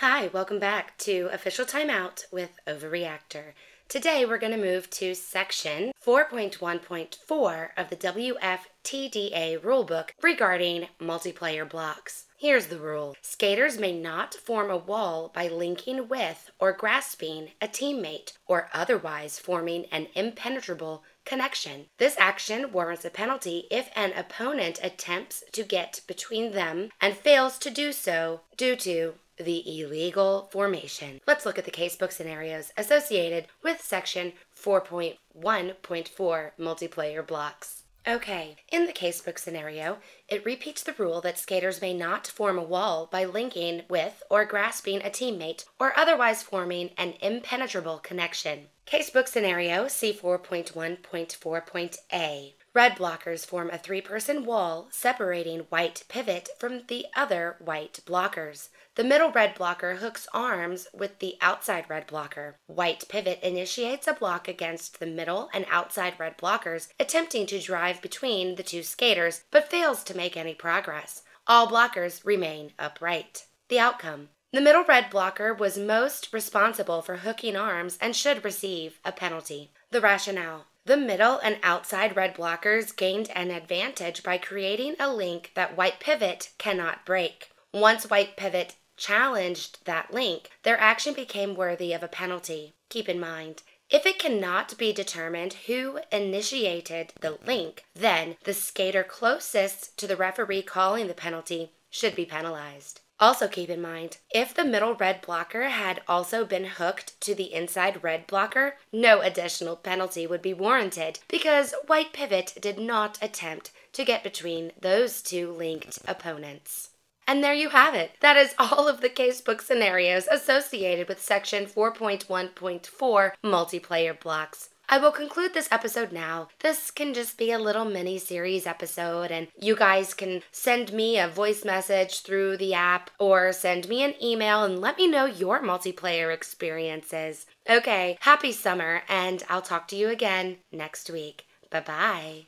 Hi, welcome back to Official Timeout with Overreactor. Today we're going to move to section 4.1.4 of the WFTDA rulebook regarding multiplayer blocks. Here's the rule Skaters may not form a wall by linking with or grasping a teammate or otherwise forming an impenetrable connection. This action warrants a penalty if an opponent attempts to get between them and fails to do so due to the illegal formation. Let's look at the casebook scenarios associated with section 4.1.4 multiplayer blocks. Okay, in the casebook scenario, it repeats the rule that skaters may not form a wall by linking with or grasping a teammate or otherwise forming an impenetrable connection. Casebook scenario C4.1.4.A. Red blockers form a three person wall separating white pivot from the other white blockers. The middle red blocker hooks arms with the outside red blocker. White pivot initiates a block against the middle and outside red blockers, attempting to drive between the two skaters, but fails to make any progress. All blockers remain upright. The outcome the middle red blocker was most responsible for hooking arms and should receive a penalty. The rationale the middle and outside red blockers gained an advantage by creating a link that white pivot cannot break. Once white pivot challenged that link, their action became worthy of a penalty. Keep in mind, if it cannot be determined who initiated the link, then the skater closest to the referee calling the penalty should be penalized. Also, keep in mind, if the middle red blocker had also been hooked to the inside red blocker, no additional penalty would be warranted because white pivot did not attempt to get between those two linked opponents. And there you have it. That is all of the casebook scenarios associated with section 4.1.4 multiplayer blocks. I will conclude this episode now. This can just be a little mini series episode, and you guys can send me a voice message through the app or send me an email and let me know your multiplayer experiences. Okay, happy summer, and I'll talk to you again next week. Bye bye.